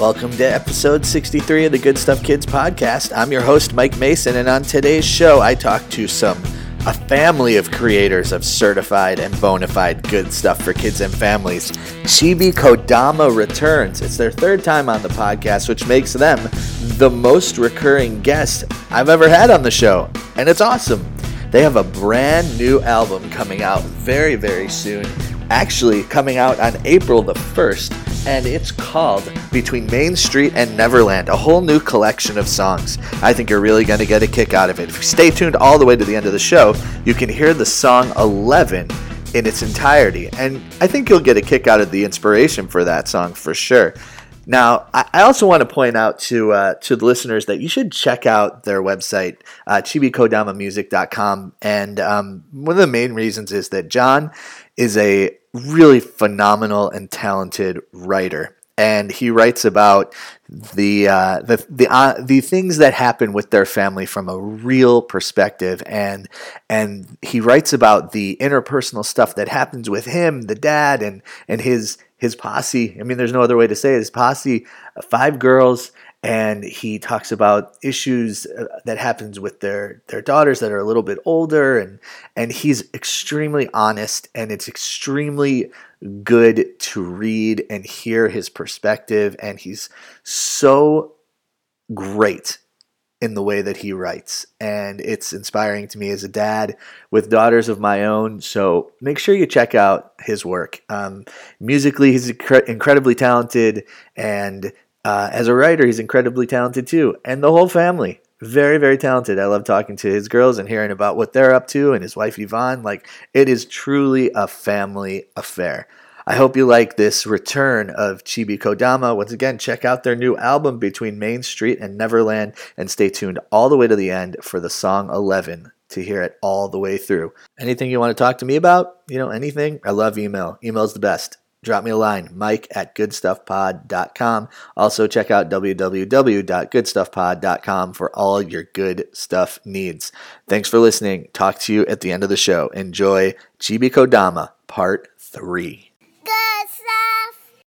Welcome to episode 63 of the Good Stuff Kids podcast. I'm your host, Mike Mason, and on today's show, I talk to some a family of creators of certified and bona fide good stuff for kids and families. Chibi Kodama returns. It's their third time on the podcast, which makes them the most recurring guest I've ever had on the show, and it's awesome. They have a brand new album coming out very, very soon. Actually, coming out on April the 1st and it's called Between Main Street and Neverland, a whole new collection of songs. I think you're really going to get a kick out of it. If you stay tuned all the way to the end of the show, you can hear the song 11 in its entirety, and I think you'll get a kick out of the inspiration for that song for sure. Now, I also want to point out to uh, to the listeners that you should check out their website, uh, chibikodamamusic.com. And um, one of the main reasons is that John is a really phenomenal and talented writer and he writes about the uh, the the uh, the things that happen with their family from a real perspective, and and he writes about the interpersonal stuff that happens with him, the dad, and and his his posse. I mean, there's no other way to say it. His posse, five girls, and he talks about issues uh, that happens with their their daughters that are a little bit older and and he's extremely honest and it's extremely good to read and hear his perspective. And he's so great in the way that he writes. And it's inspiring to me as a dad with daughters of my own. So make sure you check out his work. Um, musically he's incre- incredibly talented and uh, as a writer, he's incredibly talented too, and the whole family. Very, very talented. I love talking to his girls and hearing about what they're up to and his wife Yvonne. Like, it is truly a family affair. I hope you like this return of Chibi Kodama. Once again, check out their new album Between Main Street and Neverland and stay tuned all the way to the end for the song 11 to hear it all the way through. Anything you want to talk to me about? You know, anything? I love email. Email's the best drop me a line, mike at goodstuffpod.com. Also, check out www.goodstuffpod.com for all your good stuff needs. Thanks for listening. Talk to you at the end of the show. Enjoy Chibi Kodama Part 3. Good stuff.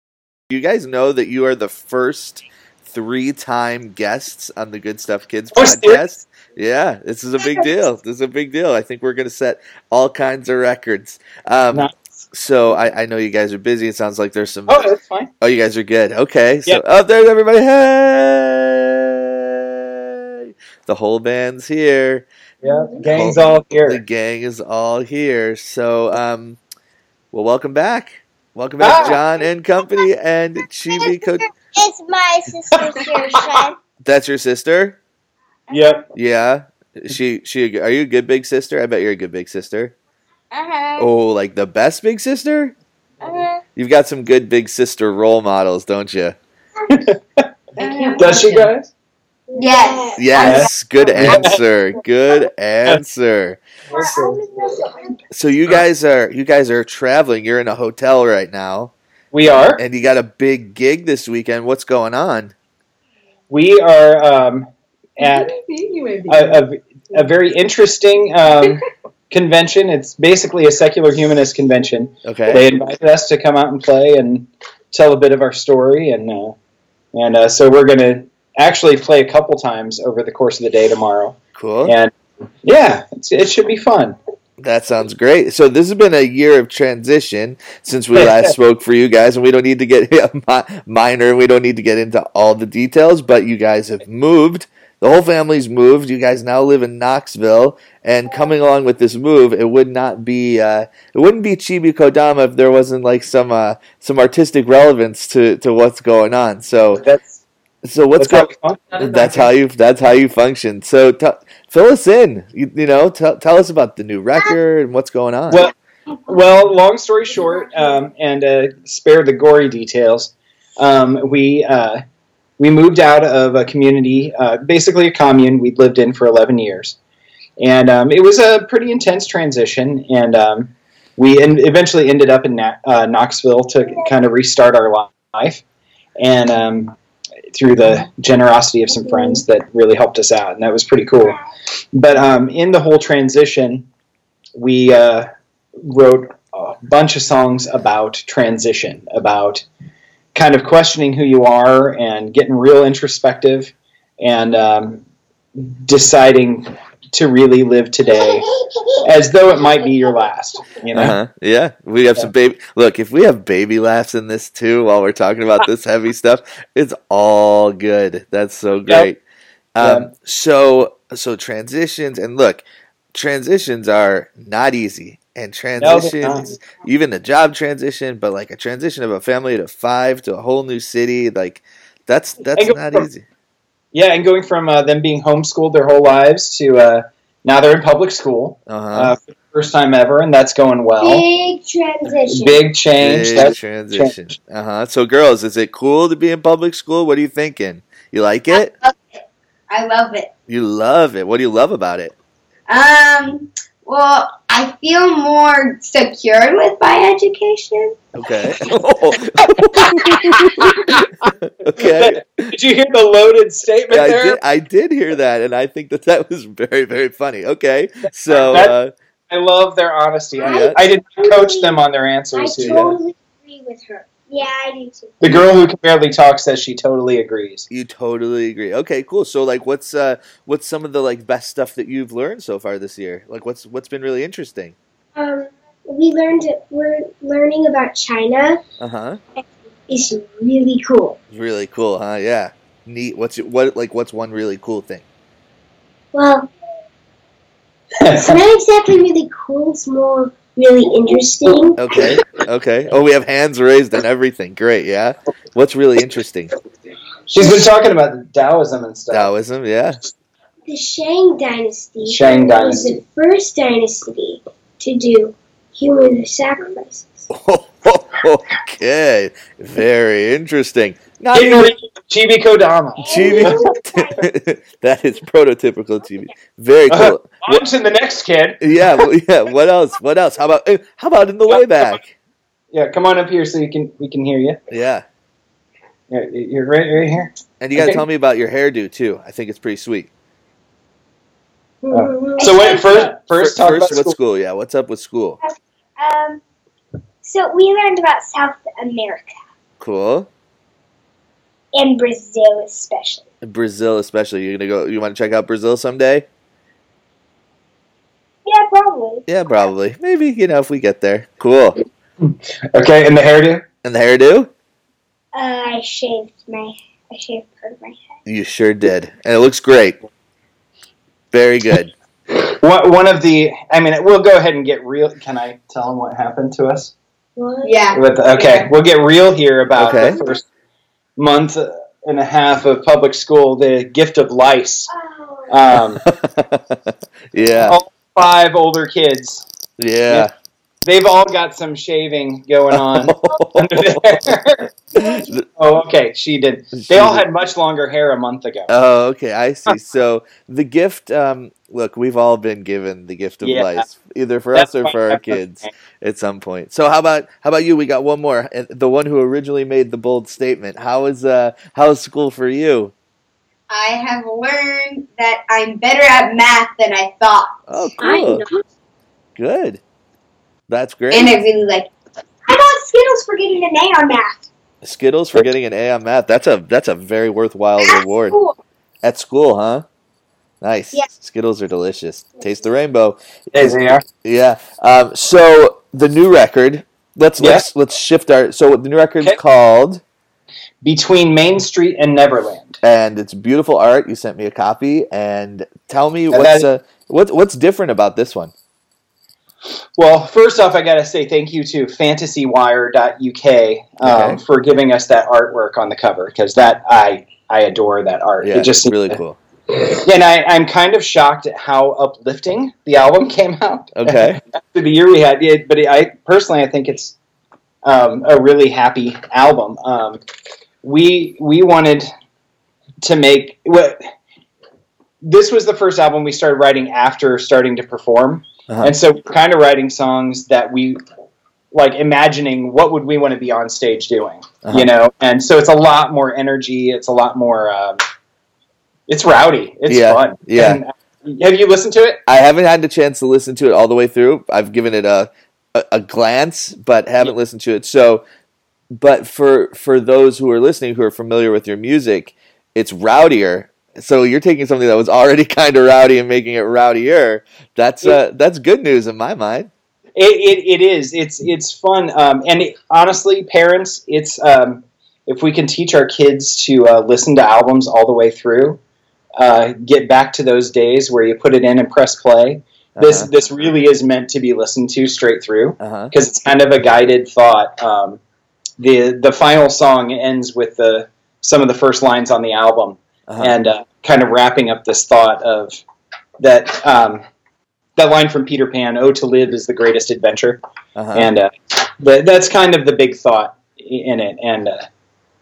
You guys know that you are the first three time guests on the Good Stuff Kids Oh, podcast. Yeah, this is a big deal. This is a big deal. I think we're going to set all kinds of records. Um, Nice. So I, I know you guys are busy. It sounds like there's some. Oh, that's fine. Oh, you guys are good. Okay. So, Yep. oh, there's everybody. Hey! The whole band's here. Yeah, the gang's all here. The gang is all here. So, um, well, welcome back. Welcome back, Ah. John and company and Chibi. Co- It's my sister's here, son. That's your sister. Yep. Yeah. She, she. Are you a good big sister? I bet you're a good big sister. Uh-huh. Oh, like the best big sister? Uh-huh. You've got some good big sister role models, don't you? Does she, guys? Yes. Yes. Good answer. Good answer. So you guys are you guys are traveling. You're in a hotel right now, We are. and you got a big gig this weekend. What's going on? We are um, at a, a, a very interesting um, convention. It's basically a secular humanist convention. Okay. They invited us to come out and play and tell a bit of our story, and uh, and uh, so we're going to actually play a couple times over the course of the day tomorrow. Cool. And yeah, it's, it should be fun. That sounds great. So this has been a year of transition since we last spoke for you guys, and we don't need to get minor. And we don't need to get into all the details, but you guys have moved. The whole family's moved. You guys now live in Knoxville, and coming along with this move, it would not be uh, it wouldn't be Chibi Kodama if there wasn't like some uh, some artistic relevance to, to what's going on. So That's so what's that's going how that's how you that's how you function. So t- fill us in. You, you know, tell tell us about the new record and what's going on. Well, well, long story short, um, and uh, spare the gory details, um, we uh, we moved out of a community, uh, basically a commune we'd lived in for 11 years, and um, it was a pretty intense transition. And um, we en- eventually ended up in Na- uh, Knoxville to kind of restart our life, and um, through the generosity of some friends that really helped us out, and that was pretty cool. But um, in the whole transition, we uh, wrote a bunch of songs about transition, about kind of questioning who you are and getting real introspective and um, deciding to really live today as though it might be your last. You know, Uh-huh. Yeah, we have some baby. Look, if we have baby laughs in this too, while we're talking about this heavy stuff, it's all good. That's so great. Um, Yep. So, so transitions and look, transitions are not easy, and they're transitions, even the job transition, but like a transition of a family to five to a whole new city, like that's that's not from- easy. yeah, and going from uh, them being homeschooled their whole lives to uh, now they're in public school Uh-huh. uh, for the first time ever, and that's going well. Big transition. Big change. Big That's transition. Uh huh. So, girls, is it cool to be in public school? What are you thinking? You like it? I love it. You love it. What do you love about it? Um, well, I feel more secure with my education. Okay. okay. Did you hear the loaded statement Yeah, I there? did. I did hear that, and I think that that was very, very funny. Okay. So, That- uh, I love their honesty. I, Yeah. I did not coach them on their I answers. here. totally agree with her. Yeah, I do too. The girl who can barely talk says she totally agrees. you totally agree. Okay, cool. So, like, what's uh, what's some of the like best stuff that you've learned so far this year? Like, what's what's been really interesting? Um, we learned we're learning about China. Uh huh. It's really cool. Really cool, huh? Yeah. Neat. What's what like what's one really cool thing? Well, it's not exactly really cool. It's more really interesting. Okay. Okay. Oh, we have hands raised and everything. Great. Yeah. What's really interesting? She's been talking about Taoism and stuff. Taoism. Yeah. The Shang Dynasty Shang Dynasty was the first dynasty to do human sacrifices. okay. Very interesting. Not Getting even Chibi Kodama. Chibi. that is prototypical Chibi. Very Uh-huh. cool. On to the next kid. Yeah. well, Yeah. What else? What else? How about eh, how about in the way back? Yeah, come on up here so you can we can hear you. Yeah. Yeah, You're right, right here. And you got to Okay. tell me about your hairdo too. I think it's pretty sweet. Oh. So wait, first first talk First, about what's school. school? Yeah. What's up with school? Um, so we learned about South America Cool. And Brazil especially. Brazil, especially. you're gonna go? You want to check out Brazil someday? Yeah, probably. Yeah, probably. Maybe you know if we get there. Cool. Okay, and the hairdo. And the hairdo? Uh, I shaved my I shaved part of my head. You sure did, and it looks great. Very good. One one of the. I mean, we'll go ahead and get real. Can I tell them what happened to us? What? Yeah. With the, okay, we'll get real here about Okay. the first month and a half of public school. The gift of lice. Oh. Um, yeah, all five older kids. yeah. They've all got some shaving going on under there. oh, okay. She did. They all had much longer hair a month ago. Oh, okay, I see. So the gift. Um, look, we've all been given the gift of Yeah. life, either for That's us or for our kids name. at some point. So how about how about you? We got one more. The one who originally made the bold statement. How is uh how is school for you? I have learned that I'm better at math than I thought. Oh, I cool. know. Good. That's great. And I really like How about Skittles for getting an A on math? Skittles for getting an A on math. That's a that's a very worthwhile At reward school. at school, huh? Nice. Yeah. Skittles are delicious. Taste the rainbow. There they are. Yeah. Um, so the new record. Let's Yeah. let's let's shift our. So the new record's Okay. called, Between Main Street and Neverland. and it's beautiful art. You sent me a copy, and tell me And what's that- uh, what what's different about this one. Well, first off, I got to say thank you to fantasywire.uk um, Okay. for giving us that artwork on the cover because that I I adore that art. Yeah, it just really cool. And I, I'm kind of shocked at how uplifting the album came out. Okay. After the year we had, it, but I personally I think it's um, a really happy album. Um, we we wanted to make what this was the first album we started writing after starting to perform, Uh-huh. and so kind of writing songs that we like imagining what would we want to be on stage doing, Uh-huh. you know. And so it's a lot more energy. It's a lot more. Um, it's rowdy. It's Yeah, fun. yeah. And have you listened to it? I haven't had the chance to listen to it all the way through. I've given it a a, a glance, but haven't listened to it. So, but for for those who are listening who are familiar with your music, it's rowdier. So you're taking something that was already kind of rowdy and making it rowdier. That's uh, that's good news in my mind. It, it, it is. It's it's fun. Um, and it, honestly, parents, it's um, if we can teach our kids to uh, listen to albums all the way through, uh, get back to those days where you put it in and press play. This Uh-huh. this really is meant to be listened to straight through Uh-huh. because it's kind of a guided thought. Um, the the final song ends with the some of the first lines on the album Uh-huh. and uh, kind of wrapping up this thought of that um, that line from Peter Pan, "Oh, to live is the greatest adventure," Uh-huh. and uh, that that's kind of the big thought in it. And uh,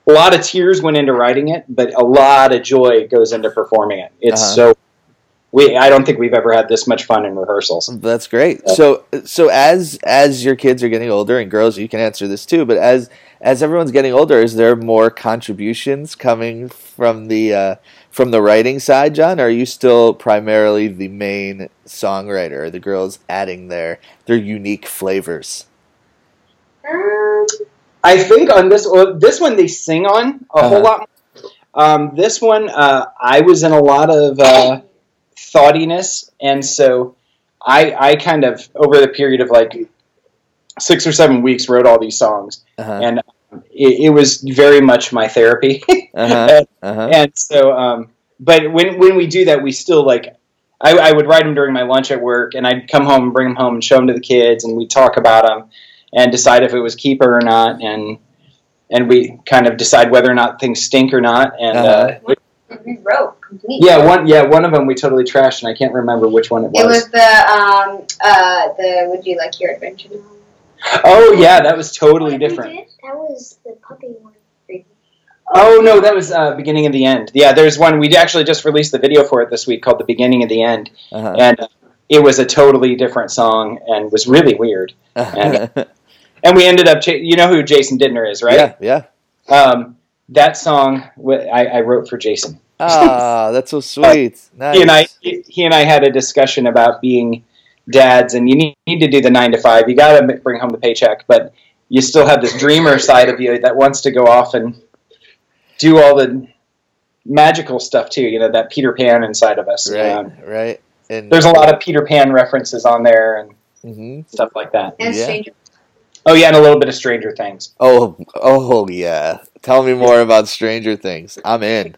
a lot of tears went into writing it, but a lot of joy goes into performing it. It's Uh-huh. so we I don't think we've ever had this much fun in rehearsals. That's great. So so as as your kids are getting older and girls, you can answer this too. But as as everyone's getting older, is there more contributions coming from the uh, from the writing side, John? Are you still primarily the main songwriter? Are the girls adding their their unique flavors? Um, I think on this this one they sing on a Uh-huh. whole lot. More. Um, this one uh, I was in a lot of uh, thoughtiness, and so I I kind of over the period of like six or seven weeks wrote all these songs, Uh-huh. and um, it, it was very much my therapy. Uh-huh. Uh-huh. and so um, but when when we do that we still like I, I would write them during my lunch at work and i'd come home and bring them home and show them to the kids and we'd talk about them and decide if it was keeper or not and and we kind of decide whether or not things stink or not and uh Uh-huh. Rewrote completely. yeah one yeah one of them we totally trashed and i can't remember which one it was, It was the um uh the Would you like your adventure? now? Oh yeah that was totally what we different did? That was the puppy one. Oh no, that was uh, beginning of the end. Yeah, there's one we actually just released the video for it this week called "The Beginning of the End," Uh-huh. and uh, it was a totally different song and was really weird. And we ended up, cha- you know who Jason Didner is, right? Yeah, yeah. Um, that song w- I, I wrote for Jason. Ah, that's so sweet. Nice. He and I, he he and I had a discussion about being dads, and you need, need to do the nine to five. You got to bring home the paycheck, but you still have this dreamer side of you that wants to go off and do all the magical stuff too. You know that Peter Pan inside of us. right, Um, right. And there's a lot of Peter Pan references on there and Mhm. stuff like that. And Yeah. Stranger. Oh yeah, and a little bit of Stranger Things. Oh, oh yeah. Tell me more about Stranger Things. I'm in.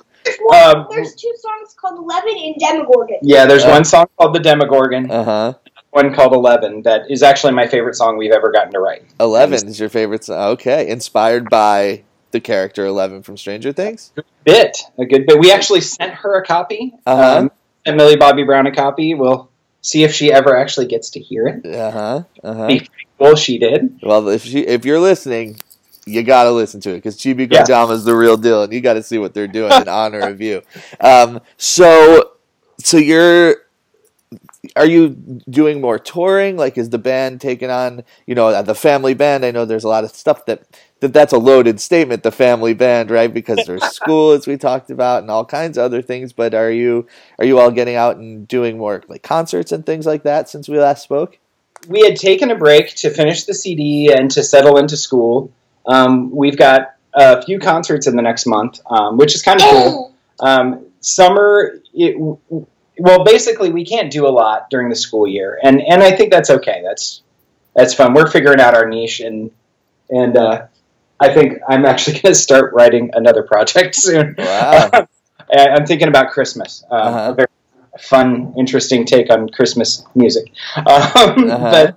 Um, There's two songs called Eleven and Demogorgon. Yeah, there's Uh. one song called The Demogorgon, Uh huh. One called Eleven that is actually my favorite song we've ever gotten to write. Eleven is your favorite song. Okay, inspired by the character Eleven from Stranger Things. A Bit a good bit. We actually sent her a copy. Uh-huh. Um, and Millie Bobby Brown a copy. We'll see if she ever actually gets to hear it. Uh huh. Uh huh. Cool. She did. Well, if she, if you're listening, you gotta listen to it because Chibi Yeah. Kodama is the real deal, and you got to see what they're doing in honor of you. Um, so, so you're. Are you doing more touring? Like, is the band taking on, you know, the family band? I know there's a lot of stuff that, that that's a loaded statement, the family band, right? Because there's school, as we talked about, and all kinds of other things. But are you, are you all getting out and doing more like concerts and things like that since we last spoke? We had taken a break to finish the CD and to settle into school. Um, we've got a few concerts in the next month, um, which is kind of cool. Um, summer, it, well, basically, we can't do a lot during the school year, and and I think that's okay. That's that's fun. We're figuring out our niche, and and uh, I think I'm actually going to start writing another project soon. Wow. I- I'm thinking about Christmas. Um, Uh-huh. A very fun, interesting take on Christmas music. Um, Uh-huh. But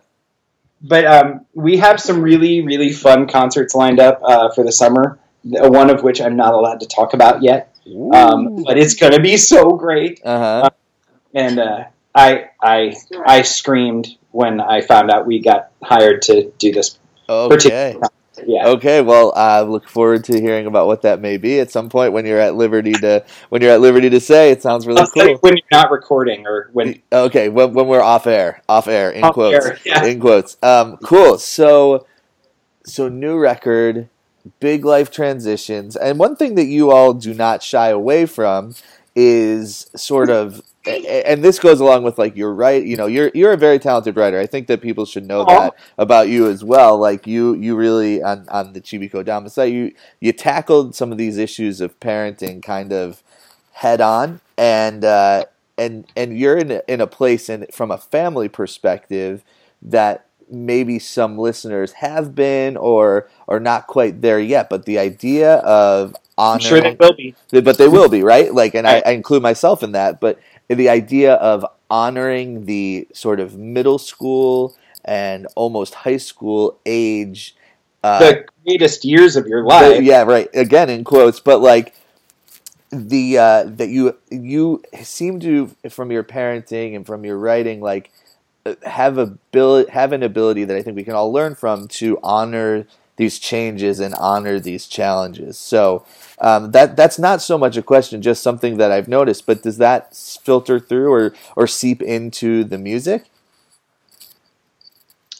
but um, we have some really really fun concerts lined up uh, for the summer. uh, One of which I'm not allowed to talk about yet, um, but it's going to be so great. Uh huh. And uh, I I I screamed when I found out we got hired to do this. Okay. particular Yeah. Okay, well, I look forward to hearing about what that may be at some point when you're at liberty to when you're at liberty to say. It sounds really I'll tell cool. when you're not recording or when Okay, when, when we're off air, off air in Off quotes, air, yeah. in quotes. Um, cool. So, so new record, big life transitions, and one thing that you all do not shy away from is sort of a- and this goes along with like you're right you know you're you're a very talented writer. I think that people should know that about you as well. Like you you really on on the chibi kodama site you you tackled some of these issues of parenting kind of head on. And uh and and you're in a, in a place in from a family perspective that maybe some listeners have been or or not quite there yet. But the idea of I'm sure they will be. but they will be right? Like and I, I include myself in that. But the idea of honoring the sort of middle school and almost high school age uh, The greatest years of your life. yeah right again in quotes but like the uh, that you you seem to from your parenting and from your writing like uh, have ability have an ability that I think we can all learn from to honor these changes and honor these challenges. So um, that that's not so much a question, just something that I've noticed. But does that filter through or or seep into the music?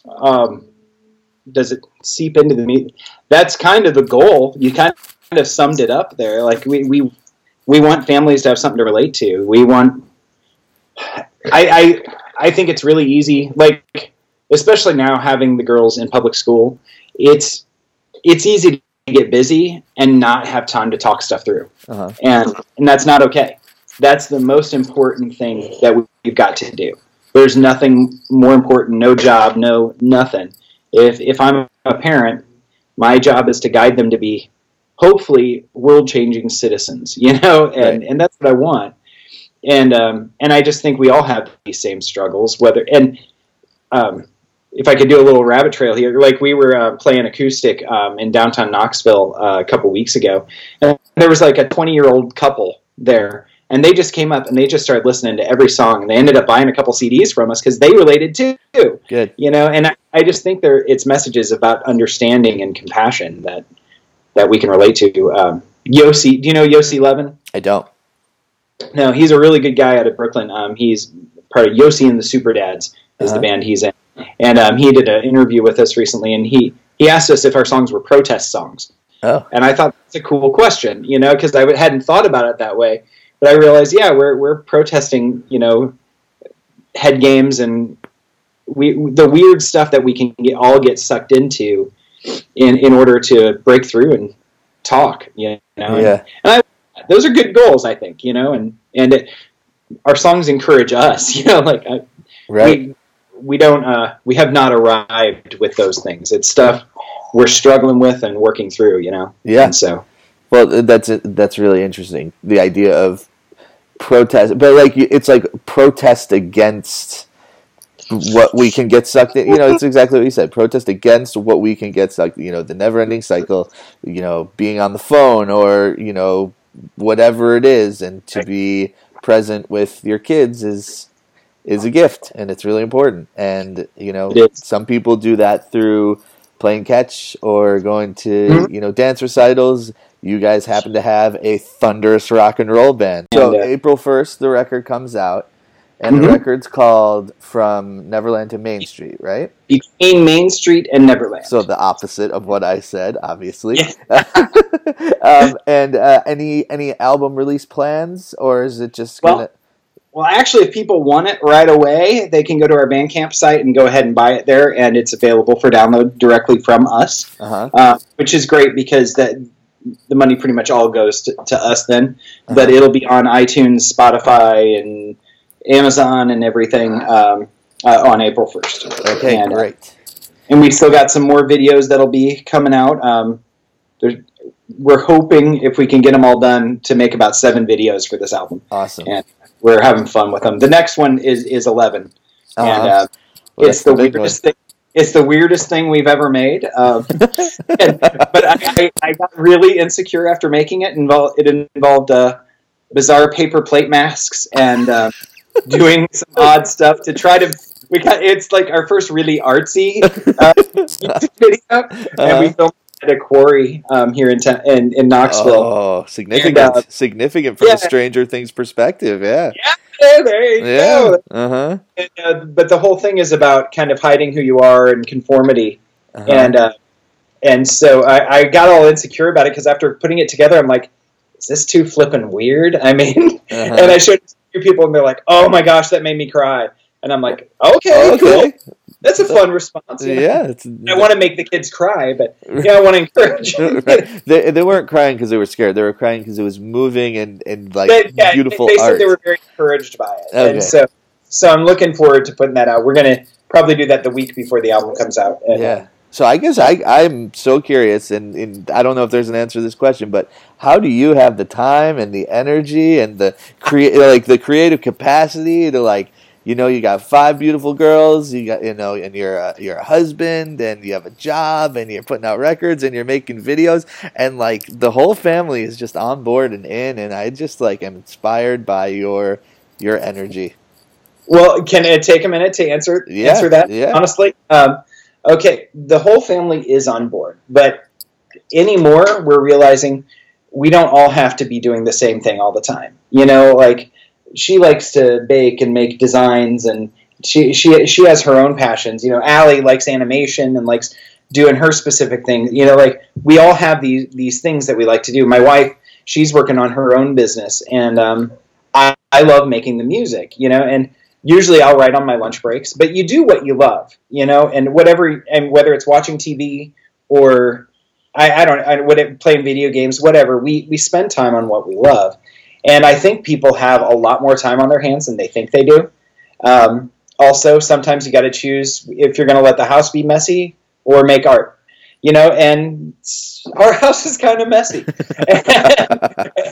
um, does it seep into the meat? That's kind of the goal. You kind of summed it up there. Like we we we want families to have something to relate to. We want. I I I think it's really easy. Like especially now having the girls in public school, it's it's easy to get busy and not have time to talk stuff through, Uh-huh. and and that's not okay. That's the most important thing that we- we've got to do. There's nothing more important. No job. No nothing. If if I'm a parent, my job is to guide them to be hopefully world changing citizens. You know, and Right. and that's what I want. And um, and I just think we all have these same struggles. Whether and um, if I could do a little rabbit trail here, like we were uh, playing acoustic um, in downtown Knoxville uh, a couple weeks ago, and there was like a 20 year old couple there, and they just came up and they just started listening to every song, and they ended up buying a couple CDs from us because they related too. Good. You know, and I, I just think there it's messages about understanding and compassion that that we can relate to. Um, Yossi, do you know Yossi Levin? I don't. No, he's a really good guy out of Brooklyn. Um, he's part of Yossi and the Super Dads is Uh-huh. the band he's in, and um, he did an interview with us recently, and he he asked us if our songs were protest songs, Oh, and I thought that's a cool question, you know, because I hadn't thought about it that way, but I realized, yeah, we're we're protesting, you know, head games and we the weird stuff that we can get, all get sucked into in in order to break through and talk, you know, yeah. those are good goals, I think, you know, and and it, our songs encourage us, you know, like I, Right. we we don't uh, we have not arrived with those things. It's stuff we're struggling with and working through, you know. Yeah. And so Well, that's that's really interesting. The idea of protest, but like it's like protest against what we can get sucked in. You know, it's exactly what you said. Protest against what we can get sucked. You know, the never-ending cycle. You know, being on the phone or you know whatever it is, and to be present with your kids is is a gift, and it's really important. And you know, some people do that through playing catch or going to Mhm. you know dance recitals. You guys happen to have a thunderous rock and roll band. So And, uh, April first, the record comes out, and the Mhm. record's called "From Neverland to Main Street," right? between Main Street and Neverland. So the opposite of what I said, obviously. Yeah. um, and uh, any any album release plans, or is it just Well, gonna? Well, actually, if people want it right away, they can go to our Bandcamp site and go ahead and buy it there, and it's available for download directly from us. Uh-huh. uh, which is great because that the money pretty much all goes to, to us then. But Uh-huh. it'll be on iTunes, Spotify, and Amazon and everything um, uh, on April first. Okay, and, uh, great. and we've still got some more videos that'll be coming out. Um, there's, we're hoping if we can get them all done to make about seven videos for this album. Awesome. and We're having fun with them. The next one is is eleven, and Uh-huh. uh, Well, it's the, big weirdest thing. It's the weirdest thing we've ever made. Um, and- but I, I, got really insecure after making it. Invol- it involved uh, bizarre paper plate masks and uh, doing some odd stuff to try to. We got it's like our first really artsy uh, video, and we filmed a quarry um, here in, ta- in in Knoxville. Oh, significant, And, uh, significant from yeah. a Stranger Things perspective. Yeah, Hey, there you yeah. go. Uh huh. And, uh, but the whole thing is about kind of hiding who you are and conformity. Uh-huh. and uh, and so I, I got all insecure about it because after putting it together, I'm like, is this too flippin' weird? I mean, Uh-huh. and I showed it to a few people and they're like, "Oh my gosh, that made me cry," and I'm like, "Okay, cool. That's a fun response." you know? Yeah. It's, I want to make the kids cry, but yeah, I want to encourage. them. they, they weren't crying because they were scared. They were crying because it was moving and, and like They- yeah, beautiful they art. said they were very encouraged by it, Okay. and so so I'm looking forward to putting that out. We're gonna probably do that the week before the album comes out. And, yeah. So I guess I I'm so curious, and, and I don't know if there's an answer to this question, but how do you have the time and the energy and the create like the creative capacity to like you know you got five beautiful girls, you got you know, and you're a, you're a husband, and you have a job, and you're putting out records, and you're making videos, and like the whole family is just on board and in, and I just like am inspired by your your energy. Well, can it take a minute to answer Yeah, answer that? yeah. Honestly, um, okay, the whole family is on board, but anymore we're realizing we don't all have to be doing the same thing all the time. You know, like she likes to bake and make designs, and she she she has her own passions. You know, Allie likes animation and likes doing her specific thing. You know, like we all have these these things that we like to do. My wife, she's working on her own business, and um, I, I love making the music. You know, and usually I'll write on my lunch breaks, but you do what you love, you know, and whatever, and whether it's watching TV or I, I don't, I, what playing video games, whatever, we, we spend time on what we love. And I think people have a lot more time on their hands than they think they do. Um, also, sometimes you got to choose if you're going to let the house be messy or make art, you know, and our house is kind of messy.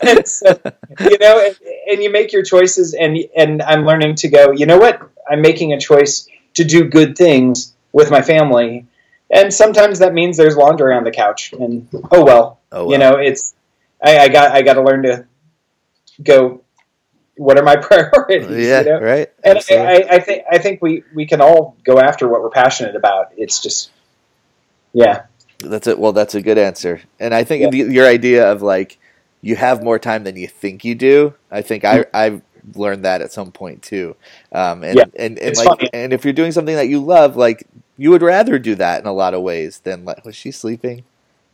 and so, you know, and, and you make your choices, and and I'm learning to go. You know what? I'm making a choice to do good things with my family, and sometimes that means there's laundry on the couch, and oh well. Oh, wow. You know, it's I, I got I got to learn to go. What are my priorities? yeah, you know? right. And I, I, think I think we, we can all go after what we're passionate about. It's just, yeah, That's it. Well, that's a good answer. And I think Yeah. your idea of like you have more time than you think you do. I think I I've learned that at some point too. Um, and Yeah. and, and like funny. and if you're doing something that you love, like you would rather do that in a lot of ways than like was she sleeping?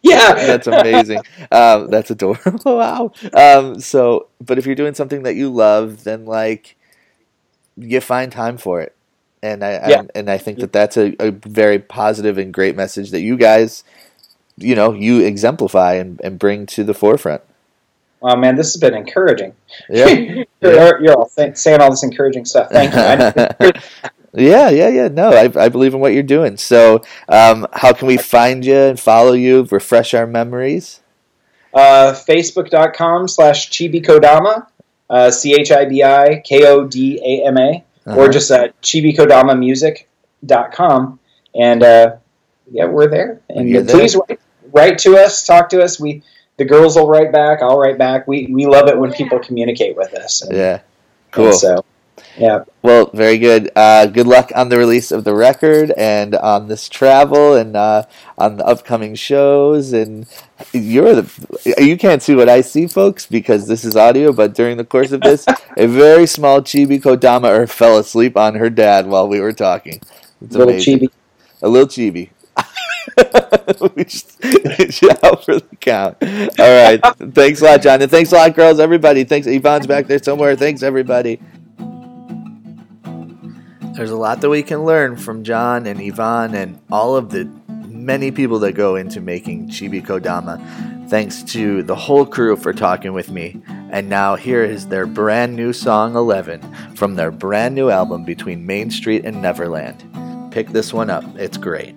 Yeah. That's amazing. um, that's adorable. wow. Um, so, but if you're doing something that you love, then like you find time for it. And I, Yeah. and, and I think that that's a, a very positive and great message that you guys, you know, you exemplify and, and bring to the forefront. Oh man, this has been encouraging. Yeah. you're, Yeah. you're all th- saying all this encouraging stuff. Thank you. Yeah, yeah, yeah. No, I, I believe in what you're doing. So, um, how can we find you and follow you? Refresh our memories. uh, Facebook.com slash Chibikodama, uh, C H I B I K O D A M A, Uh-huh. or just uh, chibikodamamusic.com. And uh, yeah, we're there. And please write, write to us, talk to us. We The girls will write back, I'll write back. We, we love it when people communicate with us. And, yeah, and cool. so, yeah. Well, very good. Uh, good luck on the release of the record and on this travel and uh, on the upcoming shows. And you're the you can't see what I see, folks, because this is audio. But during the course of this, a very small Chibi Kodama fell asleep on her dad while we were talking. It's Little amazing. chibi. A little chibi. we just shout for the count. All right. Thanks a lot, John. And thanks a lot, girls. Everybody. Thanks. Yvonne's back there somewhere. Thanks, everybody. There's a lot that we can learn from John and Yvonne and all of the many people that go into making Chibi Kodama. Thanks to the whole crew for talking with me. And now here is their brand new song 11 from their brand new album Between Main Street and Neverland. Pick this one up. It's great.